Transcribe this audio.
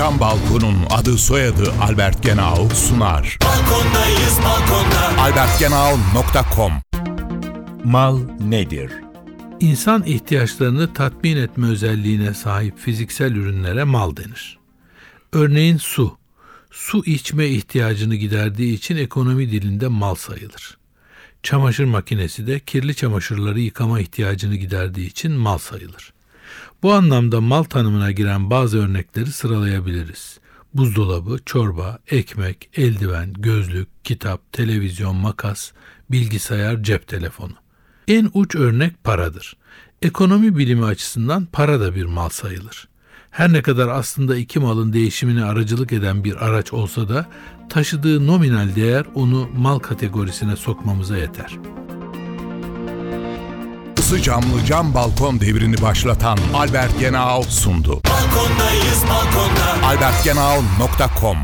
Cam Balkon'un adı soyadı Albert Genau sunar. Balkondayız balkonda. albertgenau.com Mal nedir? İnsan ihtiyaçlarını tatmin etme özelliğine sahip fiziksel ürünlere mal denir. Örneğin su. Su içme ihtiyacını giderdiği için ekonomi dilinde mal sayılır. Çamaşır makinesi de kirli çamaşırları yıkama ihtiyacını giderdiği için mal sayılır. Bu anlamda mal tanımına giren bazı örnekleri sıralayabiliriz. Buzdolabı, çorba, ekmek, eldiven, gözlük, kitap, televizyon, makas, bilgisayar, cep telefonu. En uç örnek paradır. Ekonomi bilimi açısından para da bir mal sayılır. Her ne kadar aslında iki malın değişimine aracılık eden bir araç olsa da taşıdığı nominal değer onu mal kategorisine sokmamıza yeter. Isı camlı cam balkon devrini başlatan Albert Genau sundu. Balkondayız balkonda. albertgenau.com